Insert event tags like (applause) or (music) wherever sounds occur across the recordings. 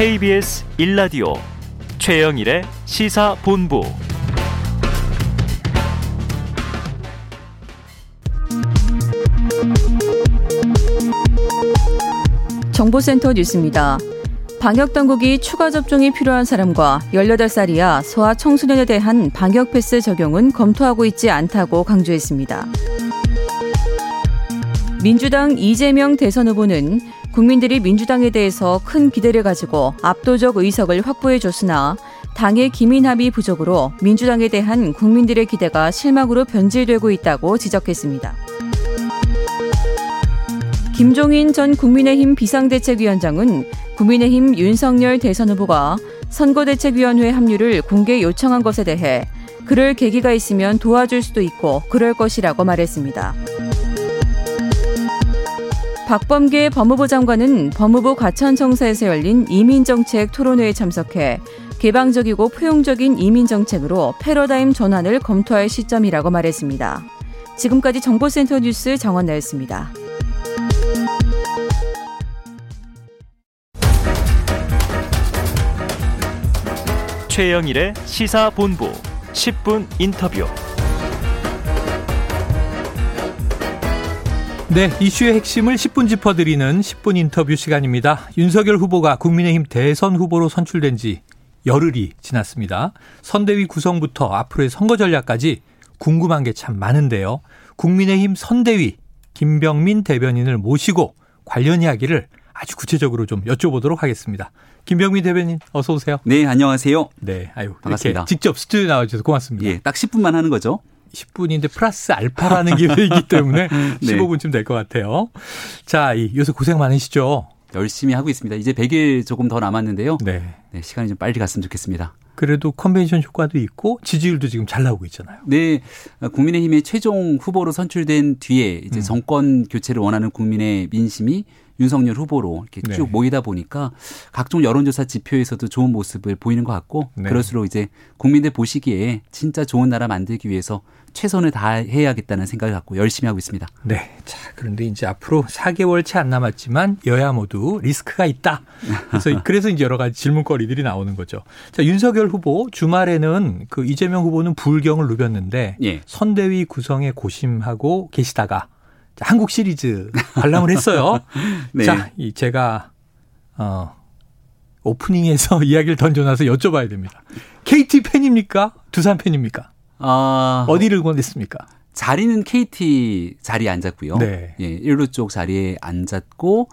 KBS 1라디오 최영일의 시사본부 정보센터 뉴스입니다. 방역당국이 추가 접종이 필요한 사람과 18살 이하 소아 청소년에 대한 방역 패스 적용은 검토하고 있지 않다고 강조했습니다. 민주당 이재명 대선 후보는 국민들이 민주당에 대해서 큰 기대를 가지고 압도적 의석을 확보해 줬으나 당의 기민합의 부족으로 민주당에 대한 국민들의 기대가 실망으로 변질되고 있다고 지적했습니다. 김종인 전 국민의힘 비상대책위원장은 국민의힘 윤석열 대선 후보가 선거대책위원회 합류를 공개 요청한 것에 대해 그럴 계기가 있으면 도와줄 수도 있고 그럴 것이라고 말했습니다. 박범계 법무부 장관은 법무부 과천청사에서 열린 이민정책 토론회에 참석해 개방적이고 포용적인 이민정책으로 패러다임 전환을 검토할 시점이라고 말했습니다. 지금까지 정보센터 뉴스 정원 나였습니다. 최영일의 시사본부 10분 인터뷰. 네, 이슈의 핵심을 10분 짚어드리는 10분 인터뷰 시간입니다. 윤석열 후보가 국민의힘 대선 후보로 선출된 지 열흘이 지났습니다. 선대위 구성부터 앞으로의 선거 전략까지 궁금한 게 참 많은데요. 국민의힘 선대위 김병민 대변인을 모시고 관련 이야기를 아주 구체적으로 좀 여쭤보도록 하겠습니다. 김병민 대변인 어서 오세요. 네, 안녕하세요. 네, 아유 반갑습니다. 직접 스튜디오 나와 주셔서 고맙습니다. 예, 딱 10분만 하는 거죠. 10분인데 플러스 알파라는 기회이기 (laughs) 때문에 네. 15분쯤 될 것 같아요. 자, 이 요새 고생 많으시죠? 열심히 하고 있습니다. 이제 100일 조금 더 남았는데요. 네. 네. 시간이 좀 빨리 갔으면 좋겠습니다. 그래도 컨벤션 효과도 있고 지지율도 지금 잘 나오고 있잖아요. 네. 국민의힘의 최종 후보로 선출된 뒤에 이제 음. 정권 교체를 원하는 국민의 민심이 윤석열 후보로 이렇게 네. 쭉 모이다 보니까 각종 여론조사 지표에서도 좋은 모습을 보이는 것 같고 네. 그럴수록 이제 국민들 보시기에 진짜 좋은 나라 만들기 위해서 최선을 다해야겠다는 생각을 갖고 열심히 하고 있습니다. 네. 자, 그런데 이제 앞으로 4개월 채 안 남았지만 여야 모두 리스크가 있다. 그래서 (laughs) 그래서 이제 여러 가지 질문거리들이 나오는 거죠. 자, 윤석열 후보 주말에는 그 이재명 후보는 불경을 누볐는데 예. 선대위 구성에 고심하고 계시다가 한국 시리즈 관람을 했어요. (laughs) 네. 자, 이 제가 어 오프닝에서 (laughs) 이야기를 던져놔서 여쭤봐야 됩니다. KT 팬입니까? 두산 팬입니까? 아 어디를 응원했습니까? 자리는 KT 자리에 앉았고요. 네. 예, 1루 쪽 자리에 앉았고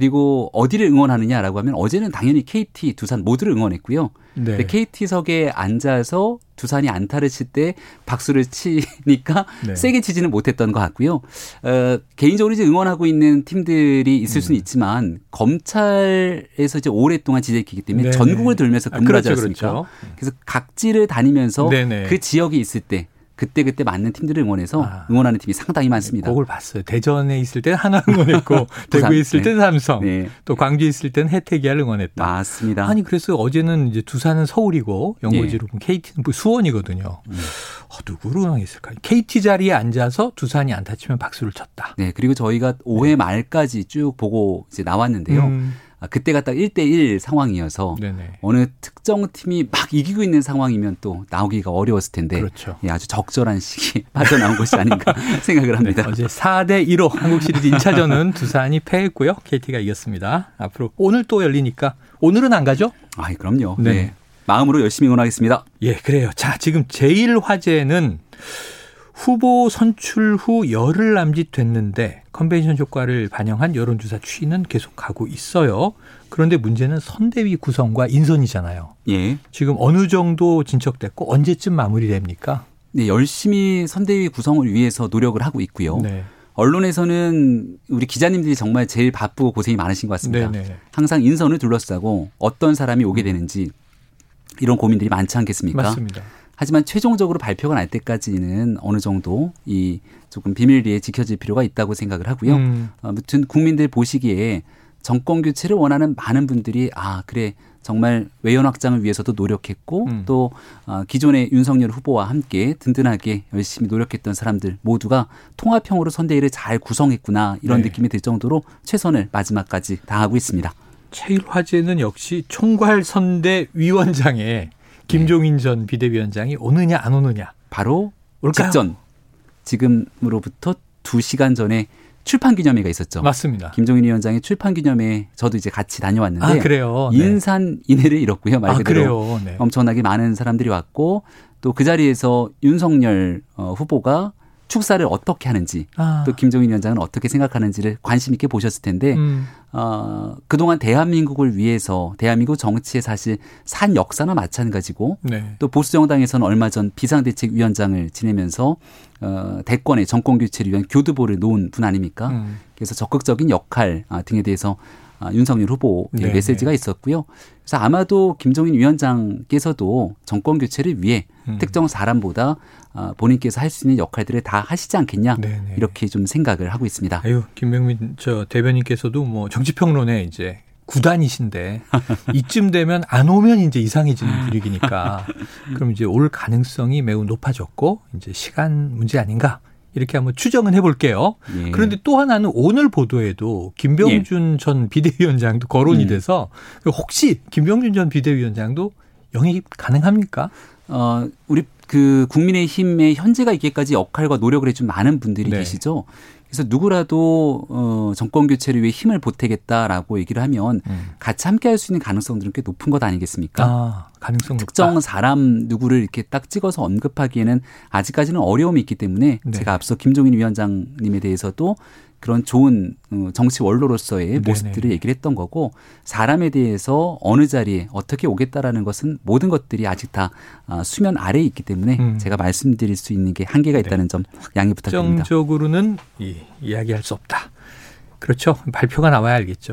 그리고 어디를 응원하느냐라고 하면 어제는 당연히 KT, 두산 모두를 응원했고요. 네. KT석에 앉아서 두산이 안타를 칠 때 박수를 치니까 네. 세게 치지는 못했던 것 같고요. 어, 개인적으로 이제 응원하고 있는 팀들이 있을 수는 음. 있지만 검찰에서 이제 오랫동안 지지했기 때문에 네네. 전국을 돌면서 근무를 아, 그렇죠, 않습니까? 그렇죠. 그래서 각지를 다니면서 네네. 그 지역에 있을 때 그때 그때 맞는 팀들을 응원해서 아. 응원하는 팀이 상당히 많습니다. 그걸 봤어요. 대전에 있을 때는 하나 응원했고 (laughs) 대구에 있을 때는 네. 삼성, 네. 또 광주에 있을 때는 혜택이야를 응원했다. 맞습니다. 아니 그래서 어제는 이제 두산은 서울이고 연고지로 보면 KT는 뭐 수원이거든요. 음. 어, 누구로 응원했을까요? KT 자리에 앉아서 두산이 안 다치면 박수를 쳤다. 네, 그리고 저희가 5회 말까지 쭉 보고 이제 나왔는데요. 음. 아, 그때가 딱 1대1 상황이어서 네네. 어느 특정 팀이 막 이기고 있는 상황이면 또 나오기가 어려웠을 텐데 그렇죠. 예, 아주 적절한 시기에 (laughs) 빠져나온 것이 아닌가 (laughs) 생각을 합니다. 네, 어제 4대 1로 한국 시리즈 2차전은 (laughs) 두산이 패했고요. KT가 이겼습니다. 앞으로 오늘 또 열리니까 오늘은 안 가죠? 아, 그럼요. 네. 네. 마음으로 열심히 응원하겠습니다. 예, 그래요. 자, 지금 제일 화제는 후보 선출 후 열흘 남짓 됐는데 컨벤션 효과를 반영한 여론조사 추이는 계속 가고 있어요. 그런데 문제는 선대위 구성과 인선이잖아요. 예. 지금 어느 정도 진척됐고 언제쯤 마무리됩니까? 네, 열심히 선대위 구성을 위해서 노력을 하고 있고요. 네. 언론에서는 우리 기자님들이 정말 제일 바쁘고 고생이 많으신 것 같습니다. 네네. 네. 항상 인선을 둘러싸고 어떤 사람이 오게 되는지 이런 고민들이 많지 않겠습니까? 맞습니다. 하지만 최종적으로 발표가 날 때까지는 어느 정도 이 조금 비밀리에 지켜질 필요가 있다고 생각을 하고요. 음. 아무튼 국민들 보시기에 정권 교체를 원하는 많은 분들이 아 그래 정말 외연 확장을 위해서도 노력했고 음. 또 어, 기존의 윤석열 후보와 함께 든든하게 열심히 노력했던 사람들 모두가 통합형으로 선대위를 잘 구성했구나 이런 네. 느낌이 들 정도로 최선을 마지막까지 다하고 있습니다. 제일 화제는 역시 총괄 선대 위원장에 김종인 네. 전 비대위원장이 오느냐 안 오느냐. 바로 올까요? 직전 지금으로부터 2시간 전에 출판 기념회가 있었죠. 맞습니다. 김종인 위원장의 출판 기념회 저도 이제 같이 다녀왔는데 아, 그래요. 네. 인산 인해를 잃었고요. 말 아, 그대로 아, 네. 엄청나게 많은 사람들이 왔고 또 그 자리에서 윤석열 어, 후보가 축사를 어떻게 하는지 아. 또 김종인 위원장은 어떻게 생각하는지를 관심 있게 보셨을 텐데 음. 어, 그동안 대한민국을 위해서 대한민국 정치에 사실 산 역사나 마찬가지고 네. 또 보수 정당에서는 얼마 전 비상대책위원장을 지내면서 어, 대권의 정권 교체를 위한 교두보를 놓은 분 아닙니까? 음. 그래서 적극적인 역할 아, 등에 대해서 아, 윤석열 후보의 네 메시지가 있었고요. 그래서 아마도 김종인 위원장께서도 정권 교체를 위해 음. 특정 사람보다 아, 본인께서 할 수 있는 역할들을 다 하시지 않겠냐 네네. 이렇게 좀 생각을 하고 있습니다. 아유 김병민 저 대변인께서도 뭐 정치평론에 이제 구단이신데 (laughs) 이쯤 되면 안 오면 이제 이상해지는 분위기니까 (laughs) 그럼 이제 올 가능성이 매우 높아졌고 이제 시간 문제 아닌가 이렇게 한번 추정은 해볼게요. 예. 그런데 또 하나는 오늘 보도에도 김병준 예. 전 비대위원장도 거론이 음. 돼서 혹시 김병준 전 비대위원장도 영입 가능합니까? 어, 우리 그 국민의힘의 현재가 있기까지 역할과 노력을 해준 많은 분들이 네. 계시죠. 그래서 누구라도 어 정권 교체를 위해 힘을 보태겠다라고 얘기를 하면 음. 같이 함께 할 수 있는 가능성들은 꽤 높은 것 아니겠습니까? 아, 가능성 특정 높다. 사람 누구를 이렇게 딱 찍어서 언급하기에는 아직까지는 어려움이 있기 때문에 네. 제가 앞서 김종인 위원장님에 대해서도 그런 좋은 어, 정치 원로로서의 모습들을. 얘기를 했던 거고 사람에 대해서 어느 자리에 어떻게 오겠다라는 것은 모든 것들이 아직 다 아, 수면 아래에 있기 때문에 음. 제가 말씀드릴 수 있는 게 한계가 네. 있다는 네. 점 양해 부탁드립니다. 정적으로는 이, 이야기할 수 없다. 그렇죠. 발표가 나와야 알겠죠.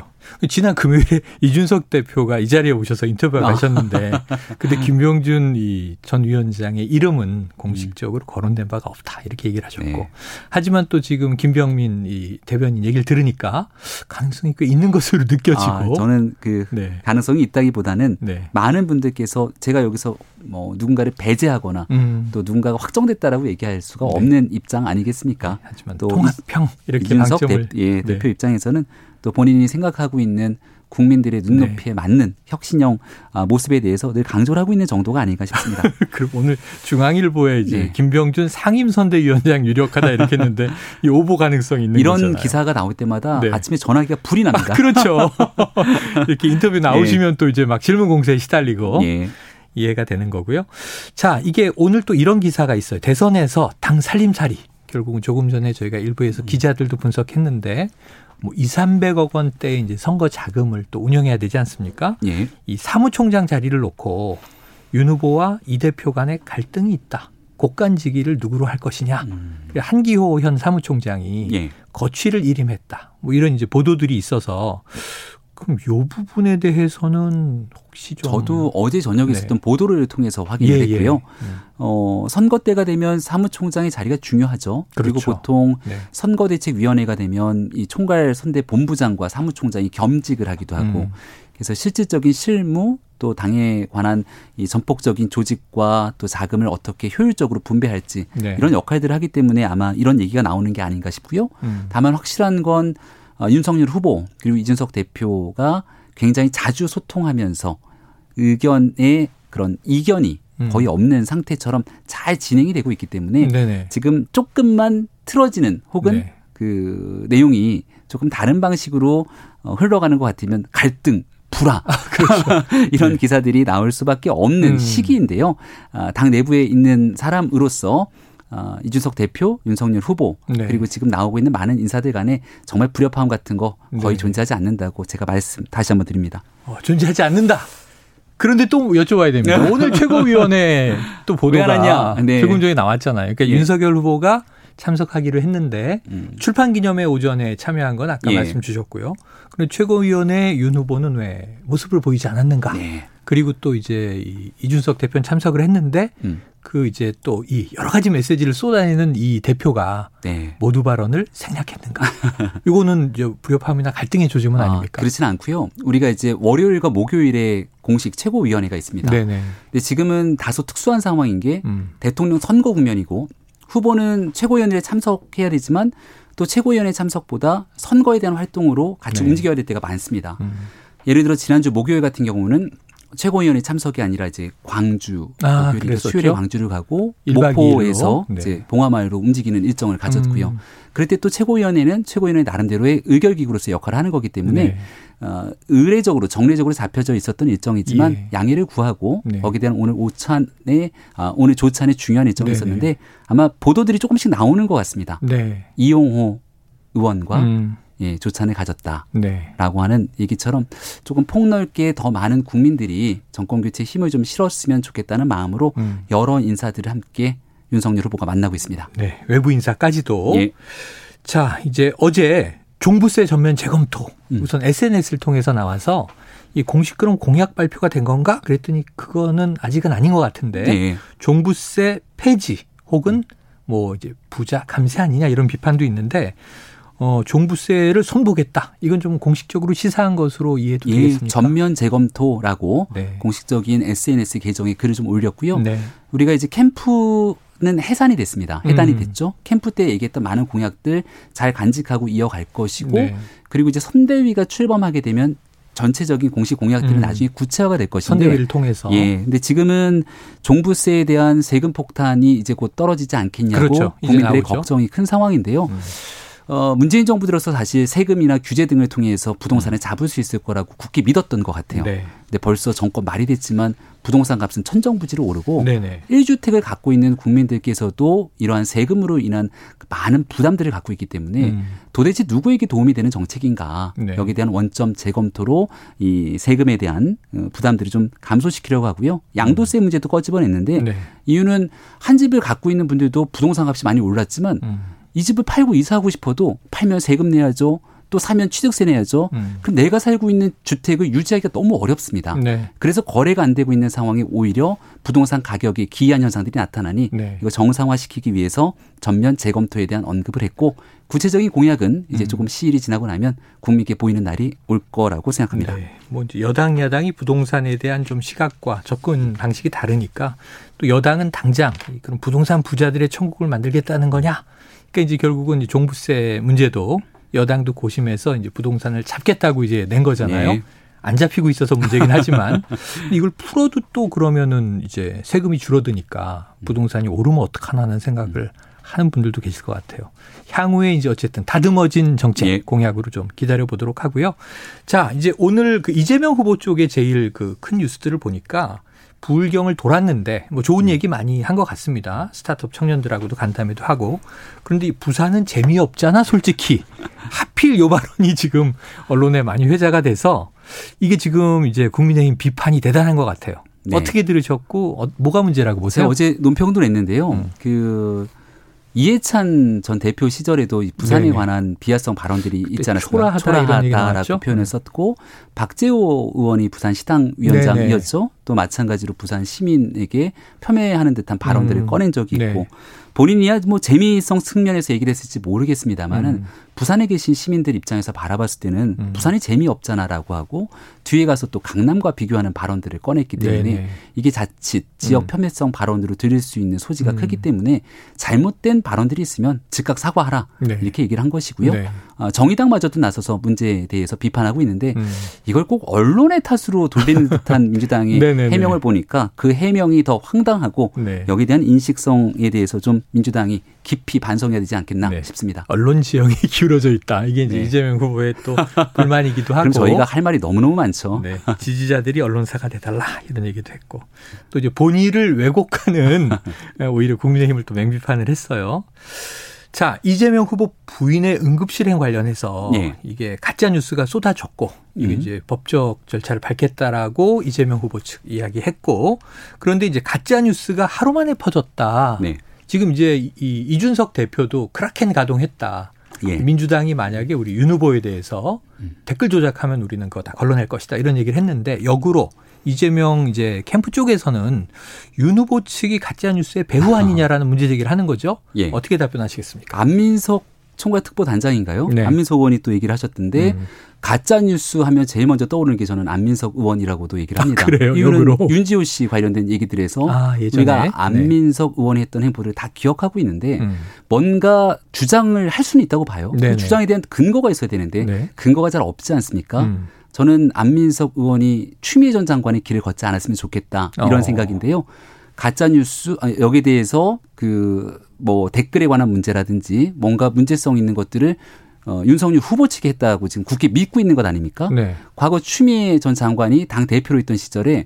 지난 금요일에 (laughs) 이준석 대표가 이 자리에 오셔서 인터뷰를 아. 하셨는데 (laughs) 그때 김병준 이 전 위원장의 이름은 공식적으로 음. 거론된 바가 없다 이렇게 얘기를 하셨고 네. 하지만 또 지금 김병민 이 대변인 얘기를 들으니까 가능성이 꽤 있는 것으로 느껴지고 아, 저는 그 네. 가능성이 있다기보다는 네. 많은 분들께서 제가 여기서 뭐 누군가를 배제하거나 음. 또 누군가가 확정됐다라고 얘기할 수가 네. 없는 입장 아니겠습니까? 하지만 또 통합형 이렇게 이준석 대, 예, 네. 대표 입장에서는 또 본인이 생각하고 있는 국민들의 눈높이에 네. 맞는 혁신형 아, 모습에 대해서 늘 강조를 하고 있는 정도가 아닌가 싶습니다. (laughs) 그럼 오늘 중앙일보에 이제 네. 김병준 상임선대위원장 유력하다 이렇게 했는데 (laughs) 이 오보 가능성이 있는 이런 거잖아요. 기사가 나올 때마다 네. 아침에 전화기가 불이 납니다. 아, 그렇죠. (laughs) 이렇게 인터뷰 나오시면 또 이제 막 질문 공세에 시달리고 예. 이해가 되는 거고요. 자, 이게 오늘 또 이런 기사가 있어요. 대선에서 당 살림살이 결국은 조금 전에 저희가 일부에서 음. 기자들도 분석했는데 뭐 2, 300억 원대 이제 선거 자금을 또 운영해야 되지 않습니까? 예. 이 사무총장 자리를 놓고 윤 후보와 이 대표 간에 갈등이 있다. 곡간지기를 누구로 할 것이냐. 음. 한기호 현 사무총장이 예. 거취를 일임했다. 뭐 이런 이제 보도들이 있어서 그럼 요 부분에 대해서는 혹시 좀 저도 어제 저녁에 네. 있었던 보도를 통해서 확인을 예, 예. 했고요. 예. 어, 선거 때가 되면 사무총장의 자리가 중요하죠. 그렇죠. 그리고 보통 네. 선거대책위원회가 되면 이 총괄 선대 본부장과 사무총장이 겸직을 하기도 하고 음. 그래서 실질적인 실무 또 당에 관한 이 전폭적인 조직과 또 자금을 어떻게 효율적으로 분배할지 네. 이런 역할들을 하기 때문에 아마 이런 얘기가 나오는 게 아닌가 싶고요. 음. 다만 확실한 건 어, 윤석열 후보 그리고 이준석 대표가 굉장히 자주 소통하면서 의견의 그런 이견이 음. 거의 없는 상태처럼 잘 진행이 되고 있기 때문에 네네. 지금 조금만 틀어지는 혹은 네. 그 내용이 조금 다른 방식으로 어, 흘러가는 것 같으면 갈등, 불화 아, 그렇죠. (laughs) 이런 네. 기사들이 나올 수밖에 없는 음. 시기인데요. 아, 당 내부에 있는 사람으로서 어, 이준석 대표, 윤석열 후보 네. 그리고 지금 나오고 있는 많은 인사들 간에 정말 불협화음 같은 거 거의 네. 존재하지 않는다고 제가 말씀 다시 한번 드립니다. 어, 존재하지 않는다. 그런데 또 여쭤봐야 됩니다. 오늘 최고위원회 (laughs) 또 보도가 네. 조금 전에 나왔잖아요. 그러니까 예. 윤석열 후보가 참석하기로 했는데 음. 출판 기념회 오전에 참여한 건 아까 예. 말씀 주셨고요. 그런데 최고위원회 윤 후보는 왜 모습을 보이지 않았는가? 네. 그리고 또 이제 이준석 대표는 참석을 했는데 음. 그 이제 또 이 여러 가지 메시지를 쏟아내는 이 대표가 네. 모두 발언을 생략했는가? (laughs) 이거는 이제 불협화음이나 갈등의 조짐은 아, 닙니까 그렇지는 않고요. 우리가 이제 월요일과 목요일에 공식 최고위원회가 있습니다. 네네. 근데 지금은 다소 특수한 상황인 게 음. 대통령 선거 국면이고 후보는 최고위원회에 참석해야 되지만 또 최고위원회 참석보다 선거에 대한 활동으로 같이 네. 움직여야 될 때가 많습니다. 음. 예를 들어 지난주 목요일 같은 경우는 최고위원회 참석이 아니라 이제 광주 아, 목요일에 수요일에 광주를 가고 목포에서 네. 이제 봉화마을로 움직이는 일정을 가졌고요. 음. 그럴 때 또 최고위원회는 최고위원회 나름대로의 의결기구로서 역할을 하는 거기 때문에 네. 어, 의례적으로 정례적으로 잡혀져 있었던 일정이지만 예. 양해를 구하고 네. 거기에 대한 오늘 오찬의 아, 오늘 조찬의 중요한 일정이 네, 네. 있었는데 아마 보도들이 조금씩 나오는 것 같습니다. 네. 이용호 의원과 음. 예, 조찬을 가졌다라고 네. 하는 얘기처럼 조금 폭넓게 더 많은 국민들이 정권 교체에 힘을 좀 실었으면 좋겠다는 마음으로 음. 여러 인사들을 함께 윤석열 후보가 만나고 있습니다. 네, 외부 인사까지도. 예. 자, 이제 어제 종부세 전면 재검토 음. 우선 SNS를 통해서 나와서 이 공식 그런 공약 발표가 된 건가? 그랬더니 그거는 아직은 아닌 것 같은데 네. 종부세 폐지 혹은 뭐 이제 부자 감세 아니냐 이런 비판도 있는데 어, 종부세를 손보겠다. 이건 좀 공식적으로 시사한 것으로 이해도 예, 되겠습니까? 전면 재검토라고 네. 공식적인 SNS 계정에 글을 좀 올렸고요. 네. 우리가 이제 캠프는 해산이 됐습니다. 해단이 음. 됐죠. 캠프 때 얘기했던 많은 공약들 잘 간직하고 이어갈 것이고 네. 그리고 이제 선대위가 출범하게 되면 전체적인 공식 공약들은 음. 나중에 구체화가 될 것인데 선대위를 통해서 예. 근데 지금은 종부세에 대한 세금 폭탄이 이제 곧 떨어지지 않겠냐고 그렇죠. 국민들의 걱정이 큰 상황인데요. 음. 어, 문재인 정부 들어서 사실 세금이나 규제 등을 통해서 부동산을 잡을 수 있을 거라고 굳게 믿었던 것 같아요. 네. 근데 벌써 정권 말이 됐지만 부동산 값은 천정부지로 오르고 네네. 1주택을 갖고 있는 국민들께서도 이러한 세금으로 인한 많은 부담들을 갖고 있기 때문에 음. 도대체 누구에게 도움이 되는 정책인가 네. 여기에 대한 원점 재검토로 이 세금에 대한 어, 부담들을 좀 감소시키려고 하고요. 양도세 음. 문제도 꺼집어냈는데 네. 이유는 한 집을 갖고 있는 분들도 부동산 값이 많이 올랐지만 음. 이 집을 팔고 이사하고 싶어도 팔면 세금 내야죠. 또 사면 취득세 내야죠. 음. 그럼 내가 살고 있는 주택을 유지하기가 너무 어렵습니다. 네. 그래서 거래가 안 되고 있는 상황이 오히려 부동산 가격이 기이한 현상들이 나타나니 네. 이거 정상화시키기 위해서 전면 재검토에 대한 언급을 했고 구체적인 공약은 이제 음. 조금 시일이 지나고 나면 국민께 보이는 날이 올 거라고 생각합니다. 네. 뭐 이제 여당 야당이 부동산에 대한 좀 시각과 접근 방식이 다르니까 또 여당은 당장 그런 부동산 부자들의 천국을 만들겠다는 거냐? 그러니까 이제 결국은 이제 종부세 문제도 여당도 고심해서 이제 부동산을 잡겠다고 이제 낸 거잖아요. 네. 안 잡히고 있어서 문제긴 하지만 (laughs) 이걸 풀어도 또 그러면은 이제 세금이 줄어드니까 부동산이 오르면 어떡하나 는 생각을 하는 분들도 계실 것 같아요. 향후에 이제 어쨌든 다듬어진 정책 예. 공약으로 좀 기다려 보도록 하고요. 자, 이제 오늘 그 이재명 후보 쪽에 제일 그 큰 뉴스들을 보니까 부울경을 돌았는데 뭐 좋은 음. 얘기 많이 한 것 같습니다. 스타트업 청년들하고도 간담회도 하고 그런데 부산은 재미없잖아 솔직히 하필 요 발언이 지금 언론에 많이 회자가 돼서 이게 지금 이제 국민의힘 비판이 대단한 것 같아요. 네. 어떻게 들으셨고 어, 뭐가 문제라고 보세요? 어제 논평도 냈는데요. 음. 그 이해찬 전 대표 시절에도 부산에 네네. 관한 비하성 발언들이 있지 않았습니까? 초라하다, 초라하다라고 표현을 네. 썼고 박재호 의원이 부산 시당 위원장이었죠. 또 마찬가지로 부산 시민에게 폄훼하는 듯한 발언들을 음. 꺼낸 적이 있고 네. 본인이야 뭐 재미성 측면에서 얘기를 했을지 모르겠습니다만은 음. 부산에 계신 시민들 입장에서 바라봤을 때는 음. 부산이 재미없잖아라고 하고 뒤에 가서 또 강남과 비교하는 발언들을 꺼냈기 때문에 네네. 이게 자칫 지역 음. 폄훼성 발언으로 들릴 수 있는 소지가 음. 크기 때문에 잘못된 발언들이 있으면 즉각 사과하라 네. 이렇게 얘기를 한 것이고요. 네. 어, 정의당마저도 나서서 문제에 대해서 비판하고 있는데 음. 이걸 꼭 언론의 탓으로 돌리는 듯한 (laughs) 민주당의 해명을 보니까 그 해명이 더 황당하고 네. 여기에 대한 인식성에 대해서 좀 민주당이 깊이 반성해야 되지 않겠나 네. 싶습니다. 언론 지형이 (laughs) 기울어져 있다. 이게 이제 네. 이재명 후보의 또 (laughs) 불만이기도 하고. 그럼 저희가 할 말이 너무너무 많죠. 네. 지지자들이 언론사가 돼달라 이런 얘기도 했고 또 이제 본의를 왜곡하는 (laughs) 오히려 국민의힘을 또 맹비판을 했어요. 자, 이재명 후보 부인의 응급실행 관련해서 네. 이게 가짜 뉴스가 쏟아졌고 이게 음. 이제 법적 절차를 밟겠다라고 이재명 후보 측 이야기했고 그런데 이제 가짜 뉴스가 하루 만에 퍼졌다. 네. 지금 이제 이 이준석 대표도 크라켄 가동했다. 예. 민주당이 만약에 우리 윤 후보에 대해서 음. 댓글 조작하면 우리는 그거 다 걸러낼 것이다 이런 얘기를 했는데 역으로 이재명 이제 캠프 쪽에서는 윤 후보 측이 가짜 뉴스의 배후 아니냐라는 문제 제기를 하는 거죠. 예. 어떻게 답변하시겠습니까? 안민석 총괄 특보 단장인가요? 네. 안민석 의원이 또 얘기를 하셨던데 음. 가짜 뉴스 하면 제일 먼저 떠오르는 게 저는 안민석 의원이라고도 얘기를 합니다. 아, 그래요? 이유는 역으로? 윤지호 씨 관련된 얘기들에서 아, 우리가 네. 안민석 네. 의원이 했던 행보를 다 기억하고 있는데 음. 뭔가 주장을 할 수는 있다고 봐요. 그 주장에 대한 근거가 있어야 되는데 네. 근거가 잘 없지 않습니까? 음. 저는 안민석 의원이 추미애 전 장관의 길을 걷지 않았으면 좋겠다 이런 어. 생각인데요. 가짜 뉴스 여기에 대해서 그 뭐 댓글에 관한 문제라든지 뭔가 문제성 있는 것들을 어, 윤석열 후보 측이 했다고 지금 국회 믿고 있는 것 아닙니까? 네. 과거 추미애 전 장관이 당 대표로 있던 시절에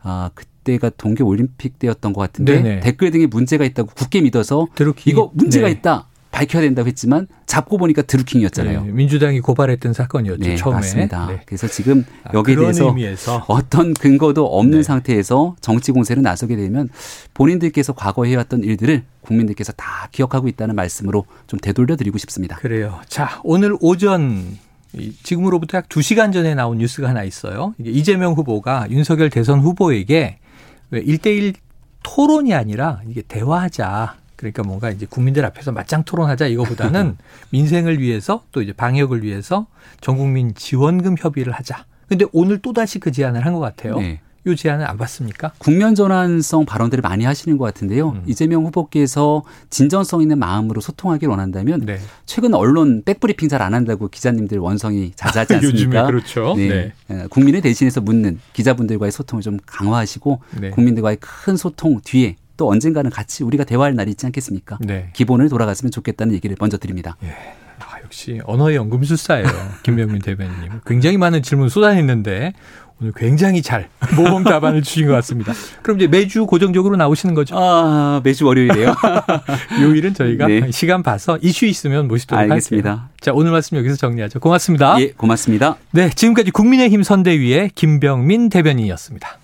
아 그때가 동계 올림픽 때였던 것 같은데 네네. 댓글 등에 문제가 있다고 굳게 믿어서. 이거 문제가 네. 있다 밝혀야 된다고 했지만 잡고 보니까 드루킹이었잖아요. 네, 민주당이 고발했던 사건이었죠. 네, 처음에. 맞습니다. 네. 그래서 지금 아, 여기에 대해서 의미에서. 어떤 근거도 없는 네. 상태에서 정치 공세를 나서게 되면 본인들께서 과거 해왔던 일들을 국민들께서 다 기억하고 있다는 말씀으로 좀 되돌려 드리고 싶습니다. 그래요. 자, 오늘 오전 지금으로부터 약 2시간 전에 나온 뉴스가 하나 있어요. 이재명 후보가 윤석열 대선 후보에게 1대1 토론이 아니라 이게 대화하자. 그러니까 뭔가 이제 국민들 앞에서 맞짱 토론하자 이거보다는 (laughs) 민생을 위해서 또 이제 방역을 위해서 전 국민 지원금 협의를 하자. 근데 오늘 또 다시 그 제안을 한 것 같아요. 네. 이 제안을 안 받습니까? 국면 전환성 발언들을 많이 하시는 것 같은데요. 음. 이재명 후보께서 진정성 있는 마음으로 소통하길 원한다면 네. 최근 언론 백브리핑 잘 안 한다고 기자님들 원성이 자자하지 (laughs) 않습니까? 요즘에 그렇죠. 네. 네. 예, 국민을 대신해서 묻는 기자분들과의 소통을 좀 강화하시고 네. 국민들과의 큰 소통 뒤에 또 언젠가는 같이 우리가 대화할 날이 있지 않겠습니까? 네. 기본을 돌아갔으면 좋겠다는 얘기를 먼저 드립니다. 예. 아, 역시 언어의 연금술사예요. (laughs) 김병민 대변인님. 굉장히 많은 질문 쏟아냈는데 오늘 굉장히 잘 (laughs) 모범 답안을 주신 것 같습니다. 그럼 이제 매주 고정적으로 나오시는 거죠? 아, 매주 월요일이에요. (laughs) 요일은 저희가 네. 시간 봐서 이슈 있으면 모시도록 알겠습니다. 할게요. 자, 오늘 말씀 여기서 정리하죠. 고맙습니다. 예, 고맙습니다. 네, 지금까지 국민의힘 선대위의 김병민 대변인이었습니다.